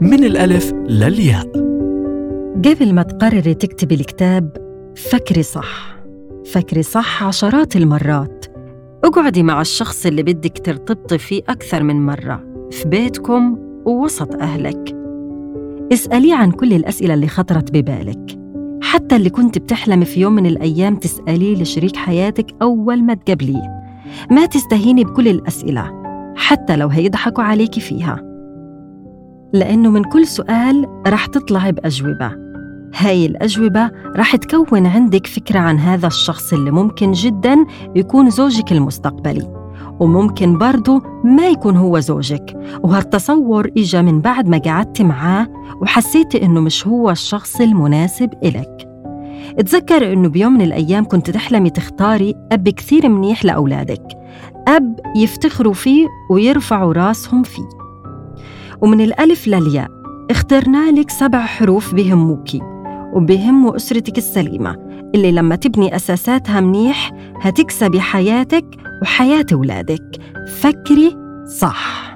من الألف للياء. قبل ما تقرري تكتبي الكتاب فكري صح. فكري صح عشرات المرات. اقعدي مع الشخص اللي بدك ترتبطي فيه أكثر من مرة في بيتكم ووسط أهلك. اسأليه عن كل الأسئلة اللي خطرت ببالك. حتى اللي كنت بتحلمي في يوم من الأيام تسأليه لشريك حياتك أول ما تقابليه. ما تستهيني بكل الأسئلة حتى لو هيضحكوا عليكي فيها. لأنه من كل سؤال رح تطلعي بأجوبة. هاي الأجوبة رح تكون عندك فكرة عن هذا الشخص اللي ممكن جداً يكون زوجك المستقبلي وممكن برضه ما يكون هو زوجك. وهالتصور إجا من بعد ما قعدت معاه وحسيتي إنه مش هو الشخص المناسب إلك. تذكر إنه بيوم من الأيام كنت تحلمي تختاري أب كثير منيح لأولادك. أب يفتخروا فيه ويرفعوا راسهم فيه. ومن الألف للياء اخترنا لك سبع حروف بهموكي وبهموا أسرتك السليمة اللي لما تبني أساساتها منيح هتكسبي حياتك وحياة أولادك. فكري صح.